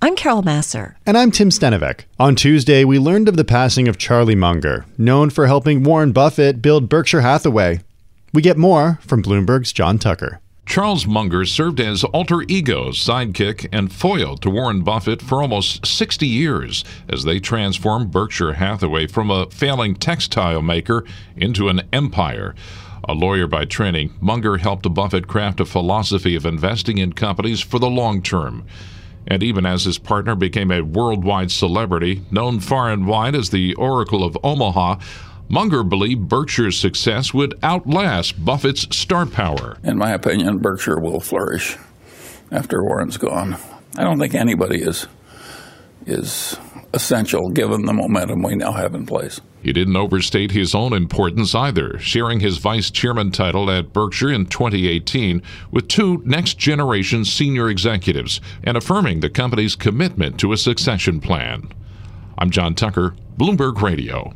I'm Carol Massar. And I'm Tim Stenovec. On Tuesday, we learned of the passing of Charlie Munger, known for helping Warren Buffett build Berkshire Hathaway. We get more from Bloomberg's John Tucker. Charles Munger served as alter ego, sidekick, and foil to Warren Buffett for almost 60 years as they transformed Berkshire Hathaway from a failing textile maker into an empire. A lawyer by training, Munger helped Buffett craft a philosophy of investing in companies for the long term and even as his partner became a worldwide celebrity, known far and wide as the Oracle of Omaha, Munger believed Berkshire's success would outlast Buffett's star power. In my opinion, Berkshire will flourish after Warren's gone. I don't think anybody is is essential given the momentum we now have in place. He didn't overstate his own importance either, sharing his vice chairman title at Berkshire in 2018 with two next generation senior executives and affirming the company's commitment to a succession plan. I'm John Tucker, Bloomberg Radio.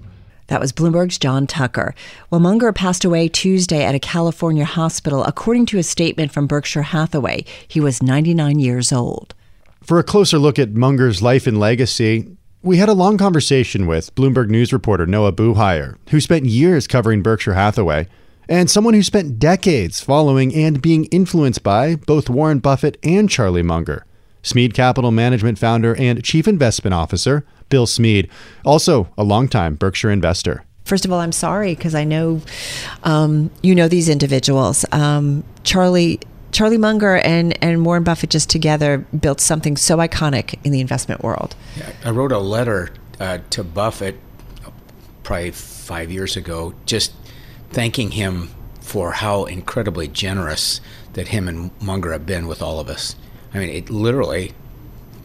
That was Bloomberg's John Tucker. Well, Munger passed away Tuesday at a California hospital. According to a statement from Berkshire Hathaway, he was 99 years old. For a closer look at Munger's life and legacy, we had a long conversation with Bloomberg News reporter Noah Buhayar, who spent years covering Berkshire Hathaway, and someone who spent decades following and being influenced by both Warren Buffett and Charlie Munger. Smead Capital Management founder and chief investment officer, Bill Smead, also a longtime Berkshire investor. First of all, I'm sorry because I know um, you know these individuals. Um, Charlie Charlie Munger and, and Warren Buffett just together built something so iconic in the investment world. I wrote a letter uh, to Buffett probably five years ago, just thanking him for how incredibly generous that him and Munger have been with all of us. I mean, it literally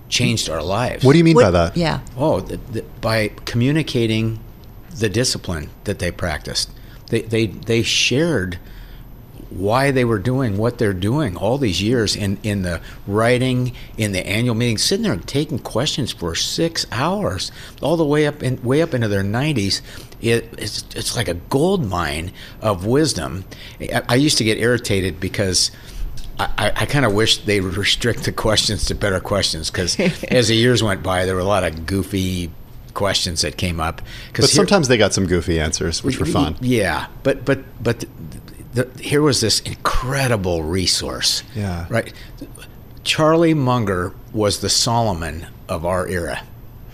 changed our lives. What do you mean what, by that? Yeah. Oh, the, the, by communicating the discipline that they practiced. They, they, they shared why they were doing what they're doing all these years in, in the writing, in the annual meetings, sitting there and taking questions for six hours, all the way up in, way up into their 90s. It, it's, it's like a gold mine of wisdom. I, I used to get irritated because I, I kind of wish they would restrict the questions to better questions because as the years went by, there were a lot of goofy questions that came up. But here, sometimes they got some goofy answers, which were fun. Yeah, but but but the, here was this incredible resource. Yeah. Right. Charlie Munger was the Solomon of our era.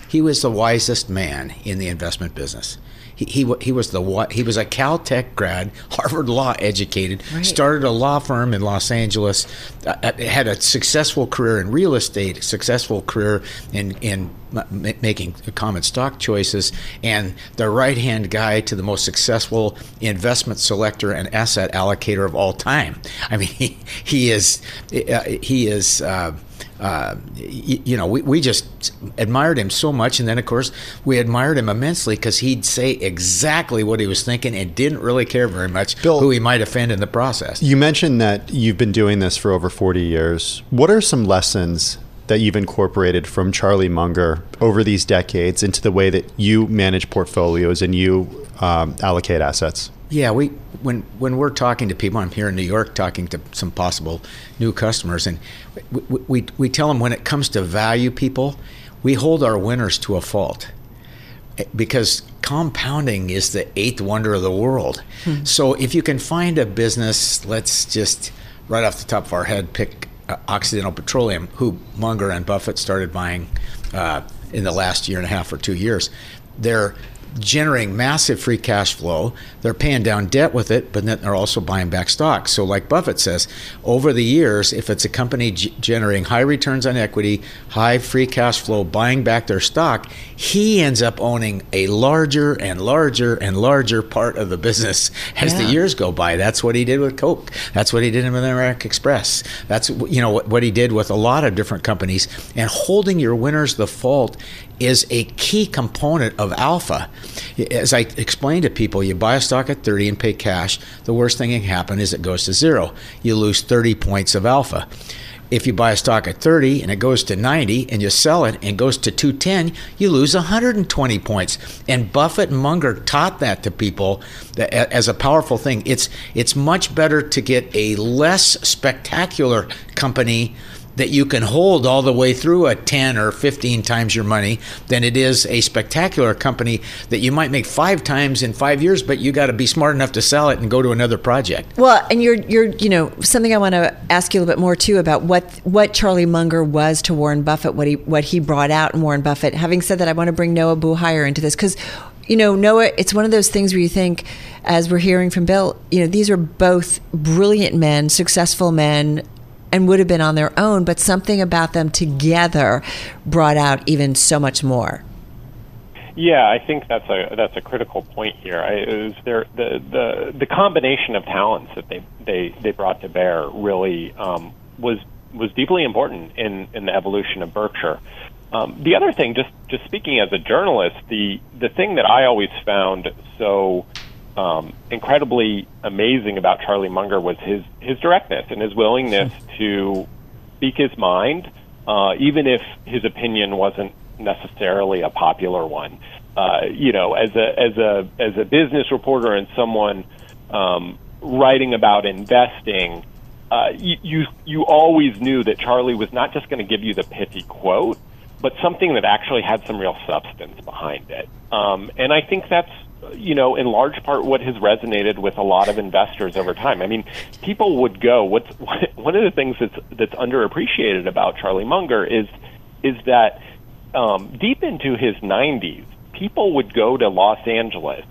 He was the wisest man in the investment business. He, he, he was the he was a Caltech grad, Harvard Law educated, right. started a law firm in Los Angeles, uh, uh had a successful career in real estate, successful career in in making common stock choices, and the right hand guy to the most successful investment selector and asset allocator of all time. I mean, he, he is uh, he is. Uh, uh, you, you, know, we, we just admired him so much. And then, of course, we admired him immensely because he'd say exactly what he was thinking and didn't really care very much Bill, who he might offend in the process. You mentioned that you've been doing this for over 40 years. What are some lessons that you've incorporated from Charlie Munger over these decades into the way that you manage portfolios and you um, allocate assets? Yeah, we when when we're talking to people, I'm here in New York talking to some possible new customers, and we, we, we tell them when it comes to value people, we hold our winners to a fault because compounding is the eighth wonder of the world. Hmm. So if you can find a business, let's just right off the top of our head pick uh, Occidental Petroleum, who Munger and Buffett started buying uh, in the last year and a half or two years. They're generating massive free cash flow. They're paying down debt with it, but then they're also buying back stock. So, like Buffett says, over the years, if it's a company g- generating high returns on equity, high free cash flow, buying back their stock, he ends up owning a larger and larger and larger part of the business as the years go by. That's what he did with Coke. That's what he did with American Express. That's you know what, what he did with a lot of different companies. And holding your winners the fault is a key component of alpha. As I explain to people, you buy a stock at 30 and pay cash. The worst thing that can happen is it goes to zero. You lose 30 points of alpha. If you buy a stock at 30 and it goes to 90 and you sell it and goes to 210, you lose 120 points. And Buffett and Munger taught that to people as a powerful thing. It's it's much better to get a less spectacular company that you can hold all the way through at 10 or 15 times your money than it is a spectacular company that you might make 5 times in 5 years but you got to be smart enough to sell it and go to another project. Well, and you're you're you know something I want to ask you a little bit more too about what what Charlie Munger was to Warren Buffett, what he what he brought out in Warren Buffett. Having said that, I want to bring Noah Buhayar into this because you know Noah, it's one of those things where you think, as we're hearing from Bill, you know these are both brilliant men, successful men. And would have been on their own, but something about them together brought out even so much more. Yeah, I think that's a that's a critical point here. I, it was their the, the the combination of talents that they they they brought to bear really um, was was deeply important in in the evolution of Berkshire. Um, the other thing, just just speaking as a journalist, the the thing that I always found so um, incredibly amazing about Charlie Munger was his his directness and his willingness to speak his mind, uh, even if his opinion wasn't necessarily a popular one. Uh, you know, as a as a as a business reporter and someone um, writing about investing, uh, you, you you always knew that Charlie was not just going to give you the pithy quote, but something that actually had some real substance behind it. Um, and I think that's you know in large part what has resonated with a lot of investors over time. I mean, people would go. What's one of the things that's that's underappreciated about Charlie Munger is is that um, deep into his 90s, people would go to Los Angeles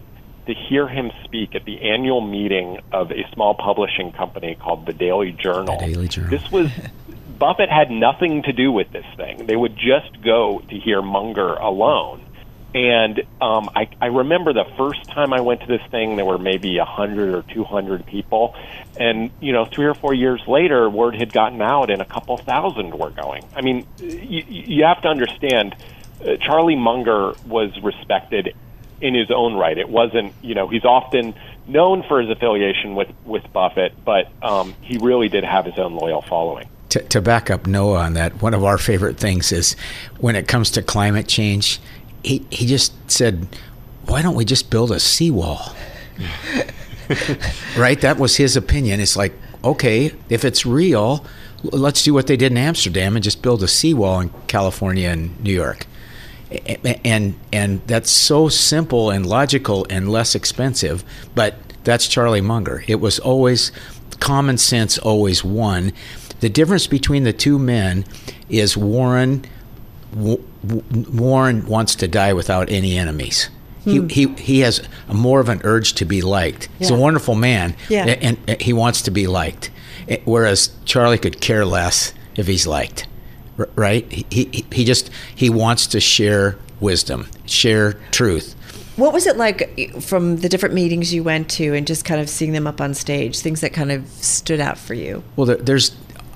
to hear him speak at the annual meeting of a small publishing company called the Daily Journal. The Daily Journal. This was Buffett had nothing to do with this thing. They would just go to hear Munger alone. And um, I, I remember the first time I went to this thing, there were maybe a hundred or two hundred people, and you know, three or four years later, word had gotten out, and a couple thousand were going. I mean, you, you have to understand, uh, Charlie Munger was respected in his own right. It wasn't, you know, he's often known for his affiliation with with Buffett, but um, he really did have his own loyal following. To, to back up Noah on that, one of our favorite things is when it comes to climate change, he, he just said, why don't we just build a seawall? right? That was his opinion. It's like, okay, if it's real, let's do what they did in Amsterdam and just build a seawall in California and New York. And and that's so simple and logical and less expensive, but that's Charlie Munger. It was always common sense always won. The difference between the two men is Warren W- W- Warren wants to die without any enemies. He, he he has a more of an urge to be liked. He's a wonderful man, Yeah. and, and he wants to be liked. Eh, Whereas Charlie could care less if he's liked, right? He, he he just he wants to share wisdom, share truth. What was it like from the different meetings you went to and just kind of seeing them up on stage? Things that kind of stood out for you? Well, there, there's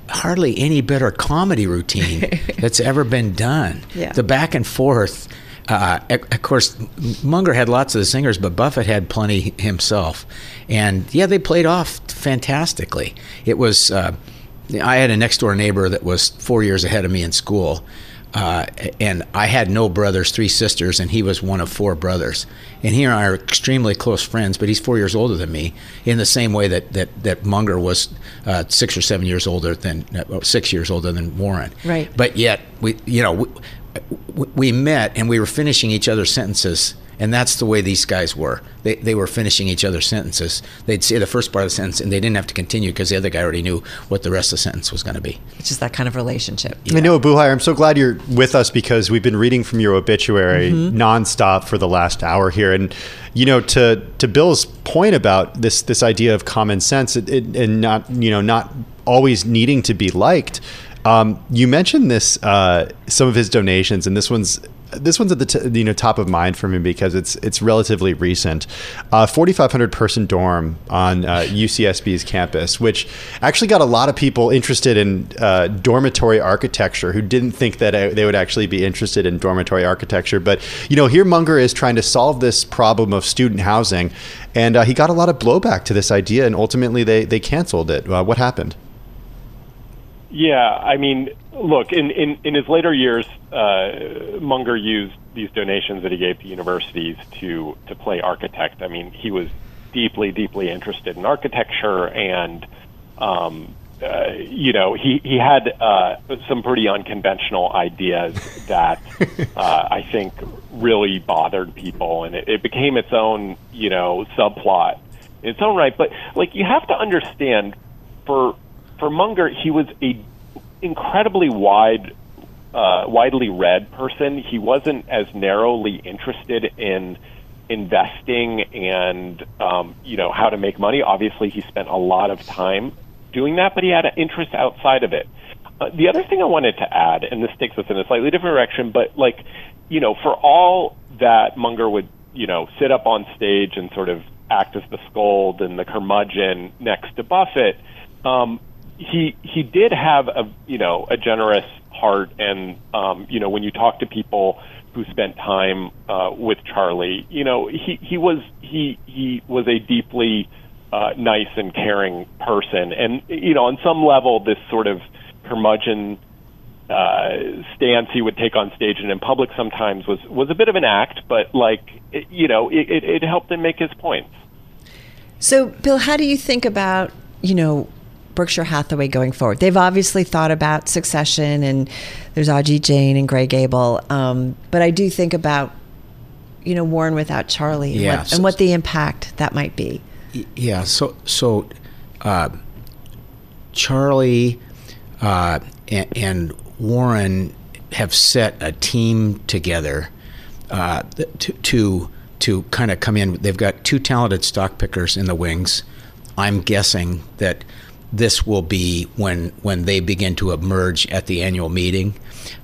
hardly any better comedy routine that's ever been done. Yeah. The back and forth. Uh, of of course, Munger had lots of the singers, but Buffett had plenty himself. And yeah, they played off fantastically. It was. Uh, I had a next door neighbor that was four years ahead of me in school. Uh, and I had no brothers, three sisters, and he was one of four brothers. And he and I are extremely close friends, but he's four years older than me, in the same way that that, that Munger was uh, six or seven years older than uh, six years older than Warren. Right. But yet we, you know, we, we- we met and we were finishing each other's sentences And that's the way these guys were. They, they were finishing each other's sentences. They'd say the first part of the sentence and they didn't have to continue because the other guy already knew what the rest of the sentence was going to be. It's just that kind of relationship. I know, Buhayar, I'm so glad you're with us because we've been reading from your obituary Mm-hmm. nonstop for the last hour here. And, you know, to, to Bill's point about this, this idea of common sense it, it, and not, you know, not always needing to be liked. Um, you mentioned this, uh, some of his donations, and this one's this one's at the t- you know top of mind for me because it's it's relatively recent. Uh, 4,500 person dorm on uh, UCSB's campus, which actually got a lot of people interested in uh, dormitory architecture who didn't think that uh, they would actually be interested in dormitory architecture. But you know, here Munger is trying to solve this problem of student housing, and uh, he got a lot of blowback to this idea, and ultimately they they canceled it. Uh, what happened? Yeah, I mean, look, in, in, in his later years, uh, Munger used these donations that he gave to universities to, to play architect. I mean, he was deeply, deeply interested in architecture, and, um, uh, you know, he, he had uh, some pretty unconventional ideas that uh, I think really bothered people, and it, it became its own, you know, subplot in its own right. But, like, you have to understand for for Munger, he was a incredibly wide, uh, widely read person. He wasn't as narrowly interested in investing and um, you know how to make money. Obviously, he spent a lot of time doing that, but he had an interest outside of it. Uh, the other thing I wanted to add, and this takes us in a slightly different direction, but like, you know, for all that Munger would, you know, sit up on stage and sort of act as the scold and the curmudgeon next to Buffett, um, he he did have a you know a generous heart, and um, you know when you talk to people who spent time uh, with Charlie, you know he he was he he was a deeply uh, nice and caring person, and you know on some level this sort of curmudgeon uh, stance he would take on stage and in public sometimes was was a bit of an act, but like it, you know it, it, it helped him make his points. So, Bill, how do you think about you know Berkshire Hathaway going forward? They've obviously thought about succession, and there's Ajit Jain and Greg Abel. um, but I do think about you know Warren without Charlie, and, Yeah, what, so- and what the impact that might be. Yeah. So so, uh, Charlie uh, and, and Warren have set a team together uh, to to to kind of come in. They've got two talented stock pickers in the wings. I'm guessing that this will be when when they begin to emerge at the annual meeting.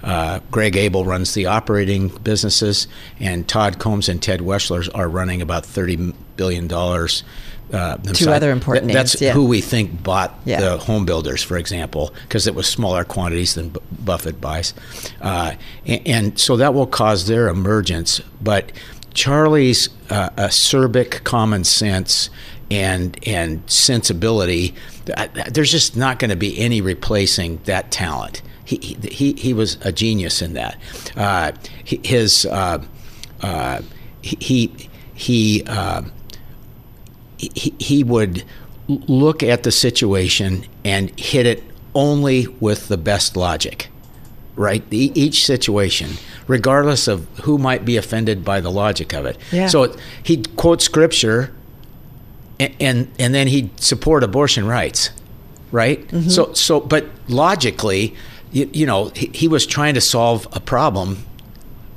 Uh, Greg Abel runs the operating businesses, and Todd Combs and Ted Weschler are running about thirty billion dollars. Uh, themselves. other important Th- That's names, yeah. who we think bought Yeah. the home builders, for example, because it was smaller quantities than B- Buffett buys, uh, and, and so that will cause their emergence. But Charlie's uh, acerbic common sense and and sensibility, uh, there's just not going to be any replacing that talent. He he he, was a genius in that. Uh, he- his uh, uh, he he. he uh, he, he would look at the situation and hit it only with the best logic, right? E- each situation, regardless of who might be offended by the logic of it. Yeah. So it- he'd quote scripture and, and, and then he'd support abortion rights, right? So, so, but logically, you, you know, he, he was trying to solve a problem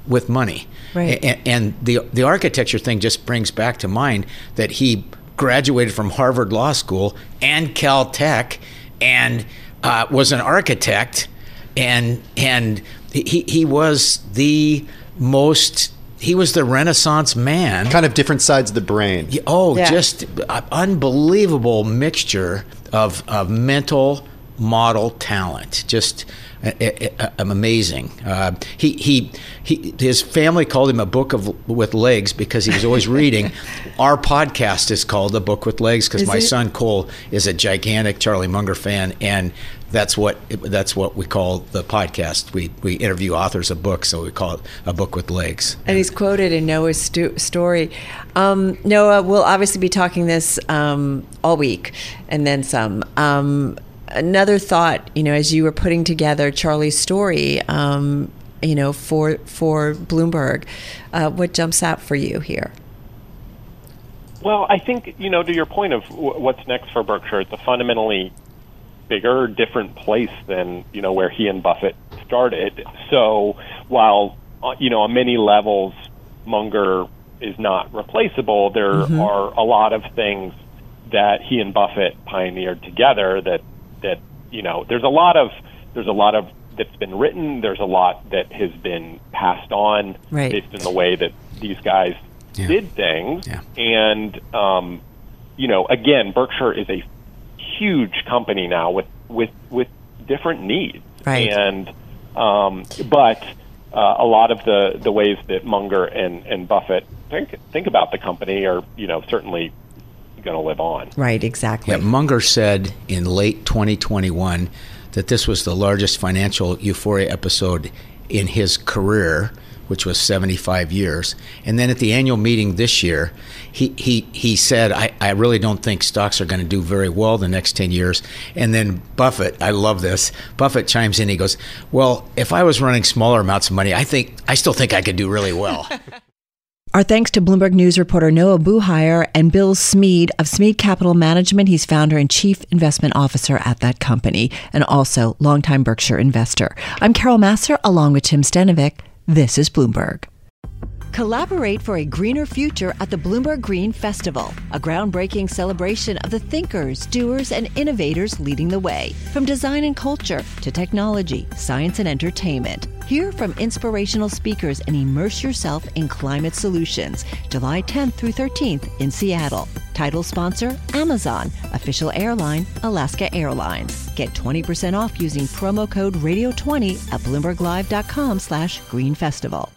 with money. Right. And, and the the architecture thing just brings back to mind that he graduated from Harvard Law School and Caltech, and uh, was an architect, and and he he was the most he was the Renaissance man. Kind of different sides of the brain. Oh, Yeah. just unbelievable mixture of, of mental model talent. Just uh, uh, uh, amazing. Uh, he, he, he, his family called him a book of with legs because he was always reading. Our podcast is called a book with legs because my it? son Cole is a gigantic Charlie Munger fan, and that's what that's what we call the podcast. We we interview authors of books, so we call it a book with legs. And he's quoted in Noah's stu- story. Um, Noah, we'll obviously be talking this um, all week and then some. Um, another thought, you know, as you were putting together Charlie's story um, you know, for for Bloomberg. Uh, what jumps out for you here? Well, I think you know to your point of w- what's next for Berkshire, it's a fundamentally bigger, different place than you know where he and Buffett started. So while uh, you know on many levels Munger is not replaceable, there mm-hmm. are a lot of things that he and Buffett pioneered together that that you know there's a lot of there's a lot of that's been written there's a lot that has been passed on right. based in the way that these guys yeah. did things yeah. and um, you know again Berkshire is a huge company now with with with different needs right. and um, but uh, a lot of the the ways that Munger and and Buffett think think about the company are you know certainly going to live on. Right, exactly. Yeah, Munger said in late 2021 that this was the largest financial euphoria episode in his career, which was 75 years. And then at the annual meeting this year, he, he, he said, I, I really don't think stocks are going to do very well the next 10 years. And then Buffett, I love this, Buffett chimes in, he goes, Well, if I was running smaller amounts of money, I think I still think I could do really well. Our thanks to Bloomberg News reporter Noah Buhayar and Bill Smead of Smead Capital Management. He's founder and chief investment officer at that company and also longtime Berkshire investor. I'm Carol Massar along with Tim Stenovec. This is Bloomberg. Collaborate for a greener future at the Bloomberg Green Festival, a groundbreaking celebration of the thinkers, doers, and innovators leading the way. From design and culture to technology, science, and entertainment. Hear from inspirational speakers and immerse yourself in climate solutions. July 10th through 13th in Seattle. Title sponsor Amazon. Official airline Alaska Airlines. Get 20% off using promo code radio20 at bloomberglive.com slash green festival.